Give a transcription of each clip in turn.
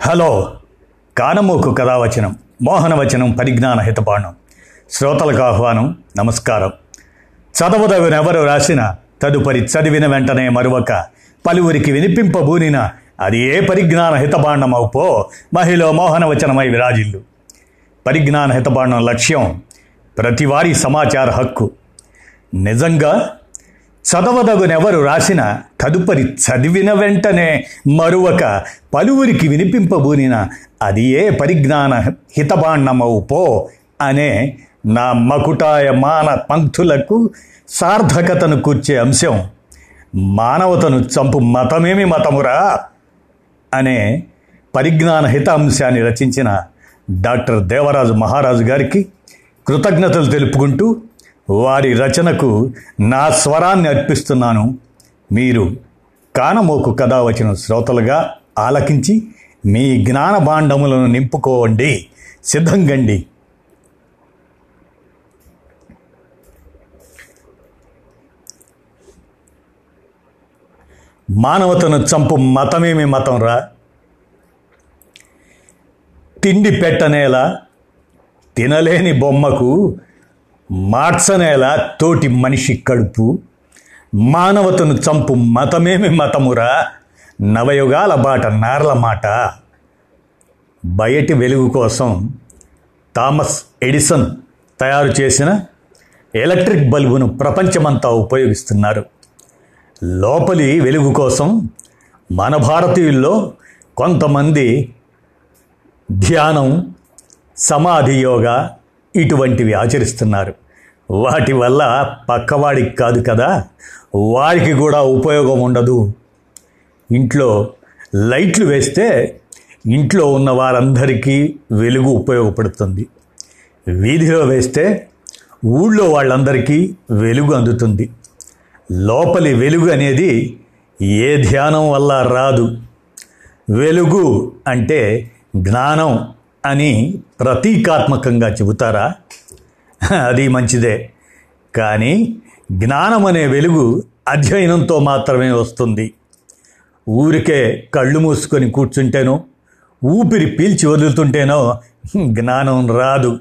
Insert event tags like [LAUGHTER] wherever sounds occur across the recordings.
Hello. కానమోకు కథావచనం మోహనవచనం పరిజ్ఞాన హితపాణం శ్రోతలకు ఆహ్వానం నమస్కారం. చదవదవినెవరు రాసిన తదుపరి చదివిన వెంటనే మరువక పలువురికి వినిపింపబూనిన అది ఏ పరిజ్ఞాన హితబాండమవుపో మహిళ మోహనవచనమై విరాజిల్లు. పరిజ్ఞాన హితబాండం లక్ష్యం ప్రతివారీ సమాచార హక్కు. నిజంగా చదవదగునెవరు రాసిన తదుపరి చదివిన వెంటనే మరువక పలువురికి వినిపింపబూనిన అది ఏ పరిజ్ఞాన హితబాండమవు పో అనే నా మకుటాయ మాన పంక్తులకు సార్థకతను కూర్చే అంశం. మానవతను చంపు మతమేమి మతమురా అనే పరిజ్ఞాన హిత అంశాన్ని రచించిన డాక్టర్ దేవరాజు మహారాజు గారికి కృతజ్ఞతలు తెలుపుకుంటూ వారి రచనకు నా స్వరాన్ని అర్పిస్తున్నాను. మీరు కానమోకు కథ వచ్చిన శ్రోతలుగా ఆలకించి మీ జ్ఞాన భాండములను నింపుకోండి సిద్ధంగండి మానవతను చంపు మతమేమి మతం రా? తిండి పెట్టనేలా తినలేని బొమ్మకు మార్చనేలా తోటి మనిషి కడుపు మానవతను చంపు మతమేమి మతమురా నవయుగాల బాట నార్ల మాట. బయటి వెలుగు కోసం థామస్ ఎడిసన్ తయారు చేసిన ఎలక్ట్రిక్ బల్బును ప్రపంచమంతా ఉపయోగిస్తున్నారు. లోపలి వెలుగు కోసం మన భారతీయుల్లో కొంతమంది ధ్యానం సమాధి యోగా ఇటువంటివి ఆచరిస్తున్నారు. వాటి వల్ల పక్కవాడికి కాదు కదా? వారికి కూడా ఉపయోగం ఉండదు. ఇంట్లో లైట్లు వేస్తే ఇంట్లో ఉన్న వారందరికీ వెలుగు ఉపయోగపడుతుంది. వీధిలో వేస్తే ఊళ్ళో వాళ్ళందరికీ వెలుగు అందుతుంది. లోపలి వెలుగు అనేది ఏ ధ్యానం వల్ల రాదు. వెలుగు అంటే జ్ఞానం. అని ప్రతీకాత్మకంగా చెబుతారా? అది మంచిదే. కానీ జ్ఞానం అనే వెలుగు అధ్యయనంతో మాత్రమే వస్తుంది. ఊరికే కళ్ళు మూసుకొని కూర్చుంటేనో ఊపిరి పీల్చి వదులుతుంటేనో జ్ఞానం రాదు.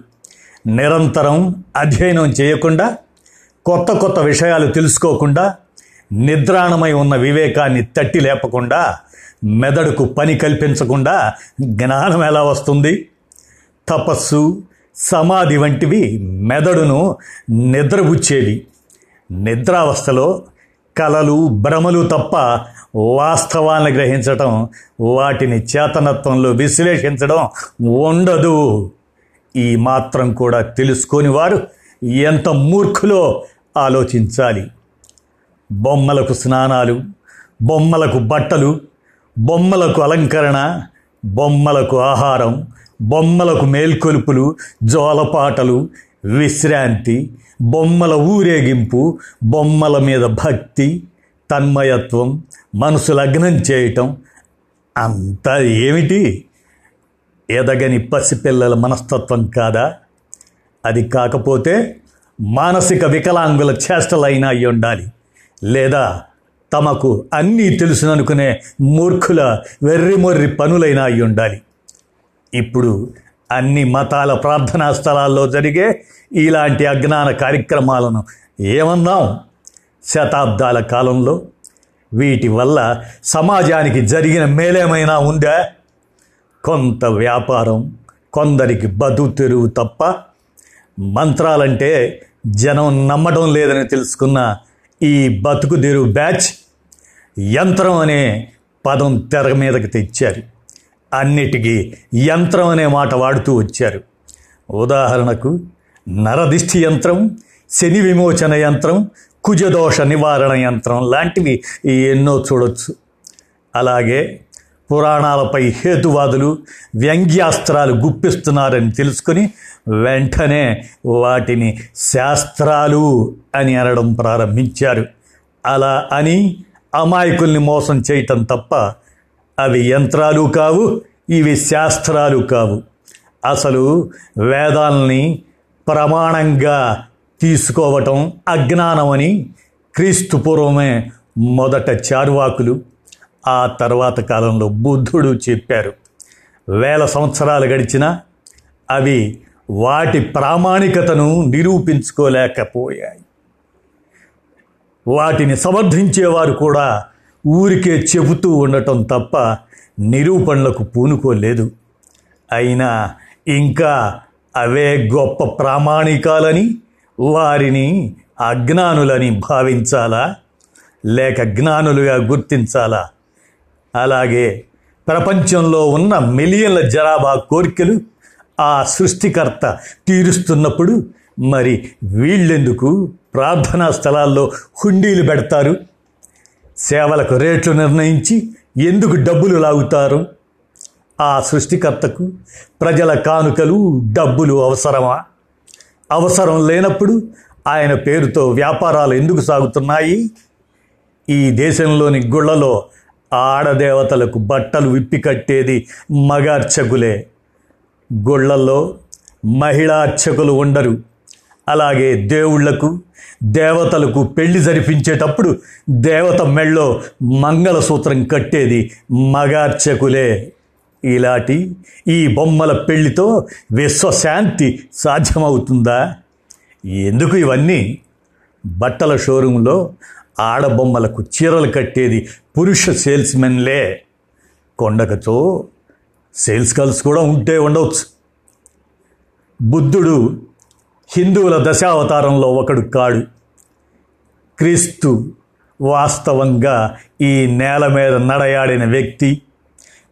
నిరంతరం అధ్యయనం చేయకుండా కొత్త కొత్త విషయాలు తెలుసుకోకుండా నిద్రాణమై ఉన్న వివేకాన్ని తట్టి లేపకుండా మెదడుకు పని కల్పించకుండా జ్ఞానం ఎలా వస్తుంది? తపస్సు సమాధి వంటివి మెదడును నిద్రపుచ్చేవి. నిద్రావస్థలో కలలు భ్రమలు తప్ప వాస్తవాన్ని గ్రహించటం వాటిని చేతనత్వంలో విశ్లేషించడం ఉండదు. ఈ మాత్రం కూడా తెలుసుకొని వారు ఎంత మూర్ఖులో ఆలోచించాలి. బొమ్మలకు స్నానాలు బొమ్మలకు బట్టలు బొమ్మలకు అలంకరణ బొమ్మలకు ఆహారం బొమ్మలకు మేల్కొలుపులు జోలపాటలు విశ్రాంతి బొమ్మల ఊరేగింపు బొమ్మల మీద భక్తి తన్మయత్వం మనసు లగ్నం చేయటం. అంతా ఏమిటి? ఎదగని పసిపిల్లల మనస్తత్వం కాదా? అది కాకపోతే మానసిక వికలాంగుల చేష్టలైనా అయి ఉండాలి. లేదా తమకు అన్నీ తెలుసుననుకునే మూర్ఖుల వెర్రిమొర్రి పనులైనా అయి ఉండాలి. ఇప్పుడు అన్ని మతాల ప్రార్థనా స్థలాల్లో జరిగే ఇలాంటి అజ్ఞాన కార్యక్రమాలను ఏమన్నాం శతాబ్దాల కాలంలో వీటి వల్ల సమాజానికి జరిగిన మేలేమైనా ఉందా? కొంత వ్యాపారం కొందరికి బదు తెరువు తప్ప మంత్రాలంటే జనం నమ్మడం లేదని తెలుసుకున్న ఈ బతుకు తెరువు బ్యాచ్ యంత్రం అనే పదం తెర మీదకి తెచ్చారు. అన్నిటికీ యంత్రం అనే మాట వాడుతూ వచ్చారు. ఉదాహరణకు నరదిష్టి యంత్రం శని విమోచన యంత్రం కుజదోష నివారణ యంత్రం లాంటివి ఎన్నో చూడొచ్చు. అలాగే పురాణాలపై హేతువాదులు వ్యంగ్యాస్త్రాలు గుప్పిస్తున్నారని తెలుసుకొని వెంటనే వాటిని శాస్త్రాలు అని అనడం ప్రారంభించారు. అలా అని అమాయకుల్ని మోసం చేయటం తప్ప అవి యంత్రాలు కావు ఇవి శాస్త్రాలు కావు. అసలు వేదాల్ని ప్రమాణంగా తీసుకోవటం అజ్ఞానమని క్రీస్తు పూర్వమే మొదట చార్వాకులు ఆ తర్వాత కాలంలో బుద్ధుడు చెప్పారు. వేల సంవత్సరాలు గడిచినా అవి వాటి ప్రామాణికతను నిరూపించుకోలేకపోయాయి. వాటిని సమర్థించేవారు కూడా ఊరికే చెబుతూ ఉండటం తప్ప నిరూపణలకు పూనుకోలేదు. అయినా ఇంకా అవే గొప్ప ప్రామాణికాలని వారిని అజ్ఞానులని భావించాలా? లేక జ్ఞానులుగా గుర్తించాలా? అలాగే ప్రపంచంలో ఉన్న మిలియన్ల జనాభా కోరికలు ఆ సృష్టికర్త తీరుస్తున్నప్పుడు మరి వీళ్ళెందుకు ప్రార్థనా స్థలాల్లో హుండీలు పెడతారు? సేవలకు రేట్లు నిర్ణయించి ఎందుకు డబ్బులు లాగుతారు? ఆ సృష్టికర్తకు ప్రజల కానుకలు డబ్బులు అవసరమా? అవసరం లేనప్పుడు ఆయన పేరుతో వ్యాపారాలు ఎందుకు సాగుతున్నాయి? ఈ దేశంలోని గుళ్ళలో ఆడదేవతలకు బట్టలు విప్పి కట్టేది మగార్చకులే. గుళ్ళల్లో మహిళా అర్చకులు ఉండరు. అలాగే దేవుళ్ళకు దేవతలకు పెళ్ళి జరిపించేటప్పుడు దేవత మెళ్ళో మంగళసూత్రం కట్టేది మగార్చకులే. ఇలాంటి ఈ బొమ్మల పెళ్ళితో విశ్వశాంతి సాధ్యమవుతుందా? ఎందుకు ఇవన్నీ? బట్టల షోరూంలో ఆడబొమ్మలకు చీరలు కట్టేది పురుష సేల్స్మెన్లే. కొండకతో సేల్స్ కాల్స్ కూడా ఉంటే ఉండవచ్చు బుద్ధుడు హిందువుల దశావతారంలో ఒకడు కాడు. క్రీస్తు వాస్తవంగా ఈ నేల మీద నడయాడిన వ్యక్తి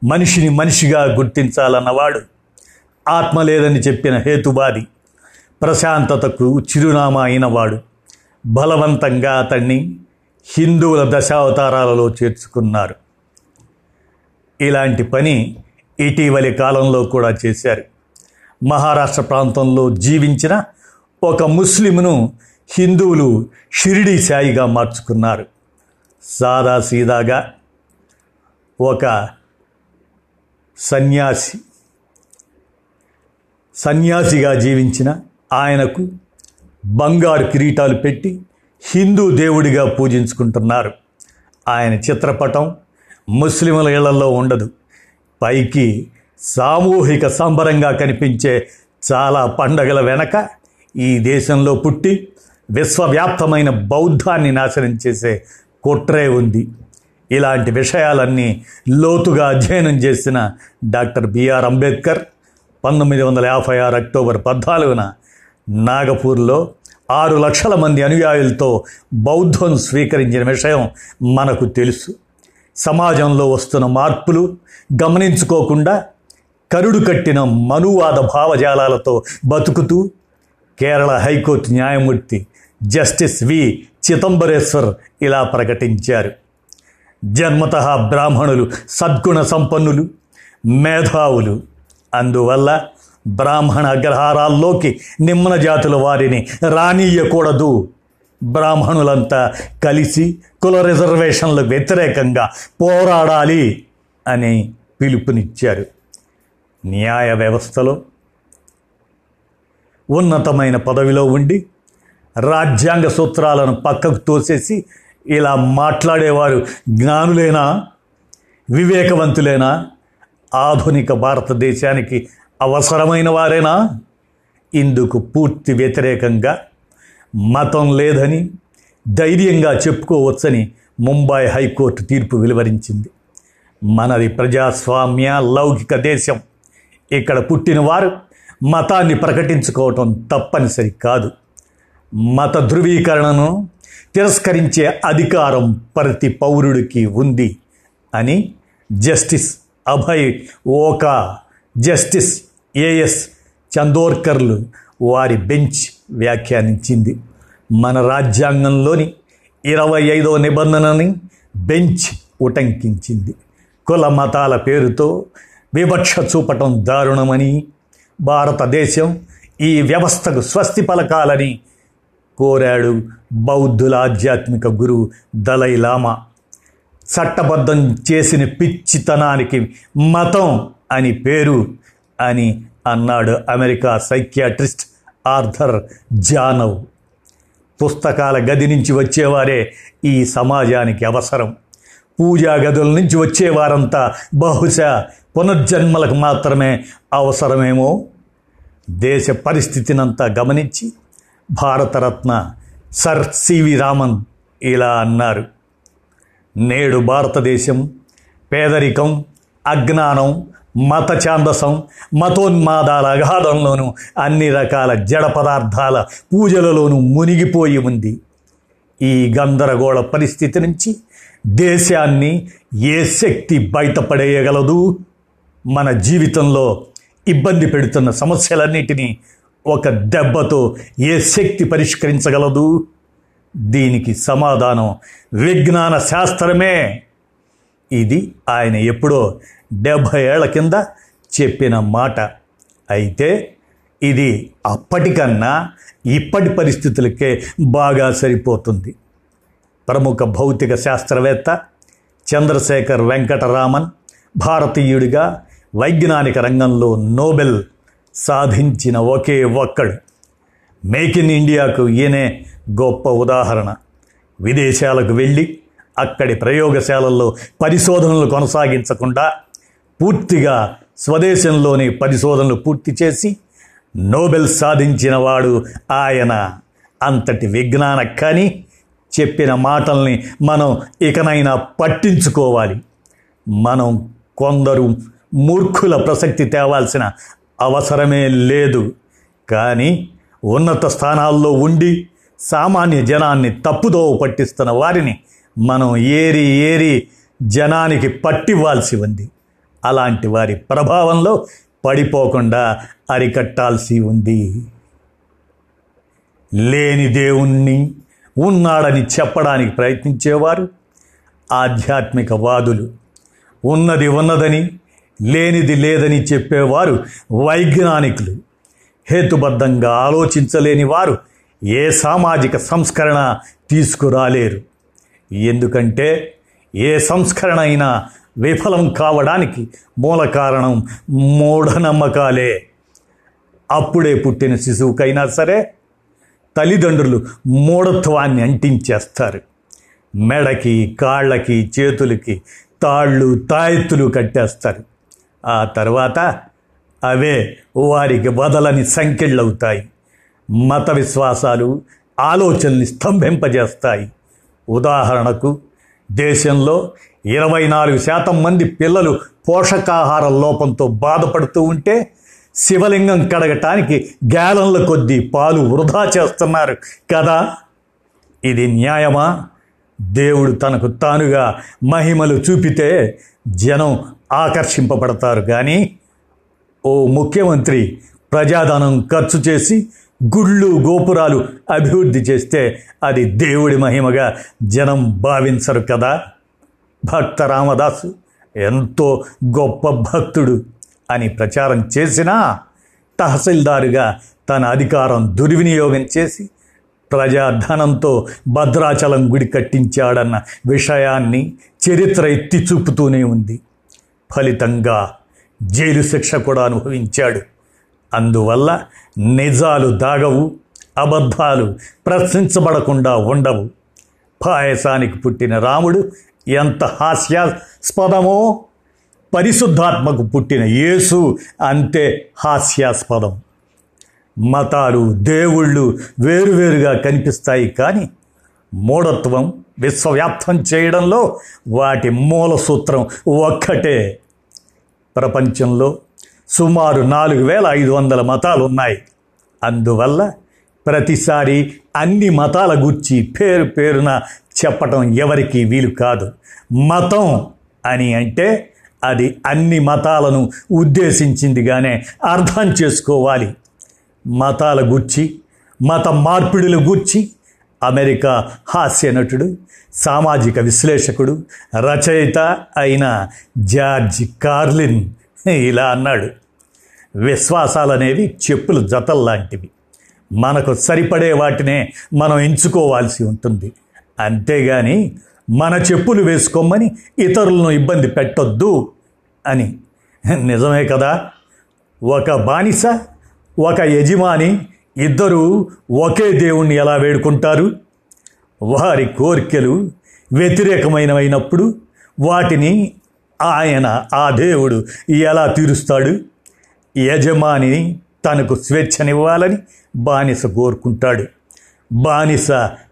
మనిషిని మనిషిగా గుర్తించాలన్నవాడు ఆత్మ లేదని చెప్పిన హేతువాది ప్రశాంతతకు చిరునామా అయినవాడు బలవంతంగా అతన్ని హిందువుల దశావతారాలలో చేర్చుకున్నారు. ఇలాంటి పని ఇటీవలి కాలంలో కూడా చేశారు. మహారాష్ట్ర ప్రాంతంలో జీవించిన ఒక ముస్లింను హిందువులు షిరిడి సాయిగా మార్చుకున్నారు. సాదా సీదాగా ఒక సన్యాసి సన్యాసిగా జీవించిన ఆయనకు బంగారు కిరీటాలు పెట్టి హిందూ దేవుడిగా పూజించుకుంటున్నారు. ఆయన చిత్రపటం ముస్లింల ఇళ్ళలో ఉండదు. పైకి సామూహిక సంబరంగా కనిపించే చాలా పండగల వెనక ఈ దేశంలో పుట్టి విశ్వవ్యాప్తమైన బౌద్ధాన్ని నాశనం చేసే కుట్రే ఉంది. ఇలాంటి విషయాలన్నీ లోతుగా అధ్యయనం చేసిన డాక్టర్ బిఆర్ అంబేద్కర్ పంతొమ్మిది వందల యాభై ఆరు అక్టోబర్ పద్నాలుగున నాగపూర్లో ఆరు లక్షల మంది అనుయాయులతో బౌద్ధం స్వీకరించిన విషయం మనకు తెలుసు. సమాజంలో వస్తున్న మార్పులు గమనించుకోకుండా కరుడు కట్టిన మనువాద భావజాలాలతో బతుకుతూ కేరళ హైకోర్టు న్యాయమూర్తి జస్టిస్ వి. చిదంబరేశ్వర్ ఇలా ప్రకటించారు. జన్మత బ్రాహ్మణులు సద్గుణ సంపన్నులు మేధావులు. అందువల్ల బ్రాహ్మణ అగ్రహారాల్లోకి నిమ్మన జాతుల వారిని రానీయకూడదు బ్రాహ్మణులంతా కలిసి కుల రిజర్వేషన్లకు వ్యతిరేకంగా పోరాడాలి అని పిలుపునిచ్చారు. న్యాయ వ్యవస్థలో ఉన్నతమైన పదవిలో ఉండి రాజ్యాంగ సూత్రాలను పక్కకు తోసేసి ఇలా మాట్లాడేవారు జ్ఞానులేనా? వివేకవంతులేనా? ఆధునిక భారతదేశానికి అవసరమైన వారేనా? ఇందుకు పూర్తి వ్యతిరేకంగా మతం లేదని ధైర్యంగా చెప్పుకోవచ్చని ముంబై హైకోర్టు తీర్పు వెలువరించింది. మనది ప్రజాస్వామ్య లౌకిక దేశం. ఇక్కడ పుట్టిన వారు మతాన్ని ప్రకటించుకోవటం తప్పనిసరి కాదు. మత ధృవీకరణను తిరస్కరించే అధికారం ప్రతి పౌరుడికి ఉంది అని justice Abhay Oka justice AS చందోర్కర్లు వారి బెంచ్ వ్యాఖ్యానించింది. మన రాజ్యాంగంలోని ఇరవై ఐదవ నిబంధనని బెంచ్ ఉటంకించింది. కుల మతాల పేరుతో వివక్ష చూపటం దారుణమని భారతదేశం ఈ వ్యవస్థకు స్వస్తి పలకాలని కోరాడు బౌద్ధుల ఆధ్యాత్మిక గురువు దలై లామా. చట్టబద్ధం చేసిన పిచ్చితనానికి మతం అని పేరు అని అన్నాడు అమెరికా సైకియాట్రిస్ట్ ఆర్థర్ జానవ్. పుస్తకాల గది నుంచి వచ్చేవారే ఈ సమాజానికి అవసరం. పూజా గదుల నుంచి వచ్చేవారంతా బహుశా పునర్జన్మలకు మాత్రమే అవసరమేమో? దేశ పరిస్థితినంతా గమనించి భారతరత్న సర్ సివి రామన్ ఇలా అన్నారు. నేడు భారతదేశం పేదరికం అజ్ఞానం మత ఛాందసం మతోన్మాదాల అగాధంలోనూ అన్ని రకాల జడ పదార్థాల పూజలలోనూ మునిగిపోయి ఉంది. ఈ గందరగోళ పరిస్థితి నుంచి దేశాన్ని ఏ శక్తి బయటపడేయగలదు? మన జీవితంలో ఇబ్బంది పెడుతున్న సమస్యలన్నిటినీ ఒక దెబ్బతో ఏ శక్తి పరిష్కరించగలదు? దీనికి సమాధానం విజ్ఞాన శాస్త్రమే. ఇది ఆయన ఎప్పుడో డెబ్భై ఏళ్ళ కింద చెప్పిన మాట. అయితే ఇది అప్పటికన్నా ఇప్పటి పరిస్థితులకే బాగా సరిపోతుంది. ప్రముఖ భౌతిక శాస్త్రవేత్త చంద్రశేఖర్ వెంకటరామన్ భారతీయుడిగా వైజ్ఞానిక రంగంలో నోబెల్ సాధించిన ఒకే ఒక్కడు. మేక్ ఇన్ ఇండియాకు ఈయనే గొప్ప ఉదాహరణ. విదేశాలకు వెళ్ళి అక్కడి ప్రయోగశాలల్లో పరిశోధనలు కొనసాగించకుండా పూర్తిగా స్వదేశంలోని పరిశోధనలు పూర్తి చేసి నోబెల్ సాధించిన వాడు ఆయన. అంతటి విజ్ఞాన కానీ చెప్పిన మాటల్ని మనం ఇకనైనా పట్టించుకోవాలి. మనం కొందరు మూర్ఖుల ప్రసక్తి తేవాల్సిన అవసరమే లేదు. కానీ ఉన్నత స్థానాల్లో ఉండి సామాన్య జనాన్ని తప్పుదోవ పట్టిస్తున్న వారిని మనం ఏరి ఏరి జనానికి పట్టివ్వాల్సి ఉంది. అలాంటి వారి ప్రభావంలో పడిపోకుండా అరికట్టాల్సి ఉంది. లేని దేవుణ్ణి ఉన్నాడని చెప్పడానికి ప్రయత్నించేవారు ఆధ్యాత్మికవాదులు ఉన్నది ఉన్నదని లేనిది లేదని చెప్పేవారు వైజ్ఞానికులు. హేతుబద్ధంగా ఆలోచించలేని వారు ఏ సామాజిక సంస్కరణ తీసుకురాలేరు. ఎందుకంటే ఏ సంస్కరణ అయినా విఫలం కావడానికి మూల కారణం మూఢనమ్మకాలే. అప్పుడే పుట్టిన శిశువుకైనా సరే తల్లిదండ్రులు మూఢత్వాన్ని అంటించేస్తారు. మెడకి కాళ్ళకి చేతులకి తాళ్ళు తాయెత్తులు కట్టేస్తారు. ఆ తర్వాత అవే వారికి వదలని సంకెళ్ళవుతాయి. మత విశ్వాసాలు ఆలోచనల్ని స్తంభింపజేస్తాయి. ఉదాహరణకు దేశంలో ఇరవై నాలుగు శాతం మంది పిల్లలు పోషకాహార లోపంతో బాధపడుతూ ఉంటే శివలింగం కడగటానికి గ్యాలన్ల కొద్దీ పాలు వృధా చేస్తున్నారు కదా. ఇది న్యాయమా? దేవుడు తనకు తానుగా మహిమలు చూపితే జనం ఆకర్షింపబడతారు. కానీ ఓ ముఖ్యమంత్రి ప్రజాధనం ఖర్చు చేసి గుళ్ళు గోపురాలు అభివృద్ధి చేస్తే అది దేవుడి మహిమగా జనం భావించరు కదా? భక్త రామదాసు ఎంతో గొప్ప భక్తుడు అని ప్రచారం చేసినా తహసీల్దారుగా తన అధికారం దుర్వినియోగం చేసి ప్రజాధనంతో భద్రాచలం గుడి కట్టించాడన్న విషయాన్ని చరిత్ర ఎత్తి చూపుతూనే ఉంది. ఫలితంగా జైలు శిక్ష కూడా అనుభవించాడు. అందువల్ల నిజాలు దాగవు అబద్ధాలు ప్రశ్నించబడకుండా ఉండవు. పాయసానికి పుట్టిన రాముడు ఎంత హాస్యాస్పదమో పరిశుద్ధాత్మకు పుట్టిన యేసు అంతే హాస్యాస్పదం. మతాలు దేవుళ్ళు వేరువేరుగా కనిపిస్తాయి కానీ మూఢత్వం విశ్వవ్యాప్తం చేయడంలో వాటి మూల సూత్రం ఒక్కటే. ప్రపంచంలో సుమారు నాలుగు వేల ఐదు వందల మతాలు ఉన్నాయి. అందువల్ల ప్రతిసారి అన్ని మతాల గుర్చి పేరు పేరున చెప్పటం ఎవరికి వీలు కాదు. మతం అని అంటే అది అన్ని మతాలను ఉద్దేశించిందిగానే అర్థం చేసుకోవాలి. మతాల గూర్చి మత మార్పిడుల గూర్చి అమెరికా హాస్య నటుడు సామాజిక విశ్లేషకుడు రచయిత అయిన జార్జ్ కార్లిన్ ఇలా అన్నాడు. విశ్వాసాలనేవి చెప్పులు జతల్లాంటివి. మనకు సరిపడే వాటినే మనం ఎంచుకోవాల్సి ఉంటుంది. అంతేగాని మన చెప్పులు వేసుకోమని ఇతరులను ఇబ్బంది పెట్టొద్దు అని. నిజమే కదా? ఒక బానిస ఒక యజమాని ఇద్దరూ ఒకే దేవుణ్ణి ఎలా వేడుకుంటారు? వారి కోరికలు వ్యతిరేకమైనవైనప్పుడు వాటిని ఆయన ఆ దేవుడు ఎలా తీరుస్తాడు? యజమాని తనకు స్వేచ్ఛనివ్వాలని బానిస కోరుకుంటాడు. బానిస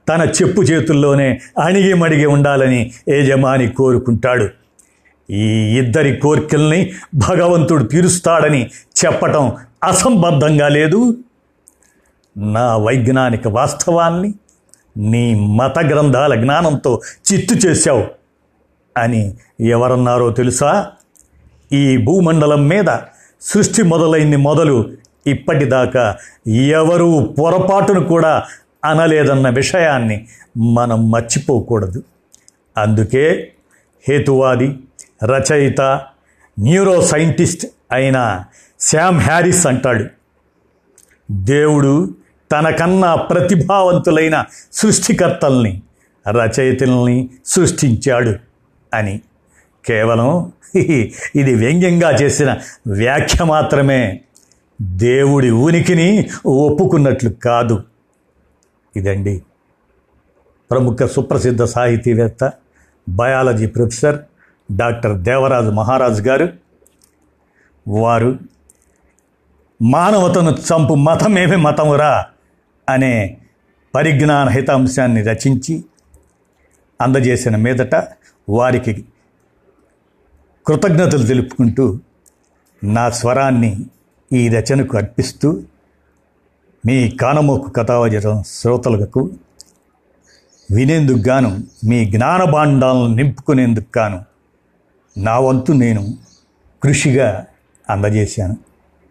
తన చెప్పు చేతుల్లోనే అణిగి మణిగి ఉండాలని యజమాని కోరుకుంటాడు. ఈ ఇద్దరి కోరికల్ని భగవంతుడు తీరుస్తాడని చెప్పటం అసంబద్ధంగా లేదు. నా వైజ్ఞానిక వాస్తవాల్ని నీ మత గ్రంథాల జ్ఞానంతో చిత్తు చేశావు అని ఎవరన్నారో తెలుసా? ఈ భూమండలం మీద సృష్టి మొదలైంది మొదలు ఇప్పటిదాకా ఎవరూ పొరపాటును కూడా అనలేదన్న విషయాన్ని మనం మర్చిపోకూడదు. అందుకే హేతువాది రచయిత న్యూరో సైంటిస్ట్ అయిన శామ్ హ్యారిస్ అంటాడు. దేవుడు తనకన్నా ప్రతిభావంతులైన సృష్టికర్తల్ని రచయితల్ని సృష్టించాడు అని. కేవలం [LAUGHS] ఇది వ్యంగ్యంగా చేసిన వ్యాఖ్య మాత్రమే. దేవుడి ఉనికిని ఒప్పుకున్నట్లు కాదు. ఇదండి ప్రముఖ సుప్రసిద్ధ సాహితీవేత్త biology professor doctor Devaraju Maharaju గారు. వారు మానవతను చంపు మతమేమి మతమురా అనే పరిజ్ఞాన హితాంశాన్ని రచించి అందజేసిన మీదట వారికి కృతజ్ఞతలు తెలుపుకుంటూ నా స్వరాన్ని ఈ రచనకు అర్పిస్తూ మీ కానమోకు కథావజరం శ్రోతలకు వినేందుకు గాను మీ జ్ఞానభాండాలను నింపుకునేందుకు గాను నా వంతు నేను కృషిగా అందజేశాను.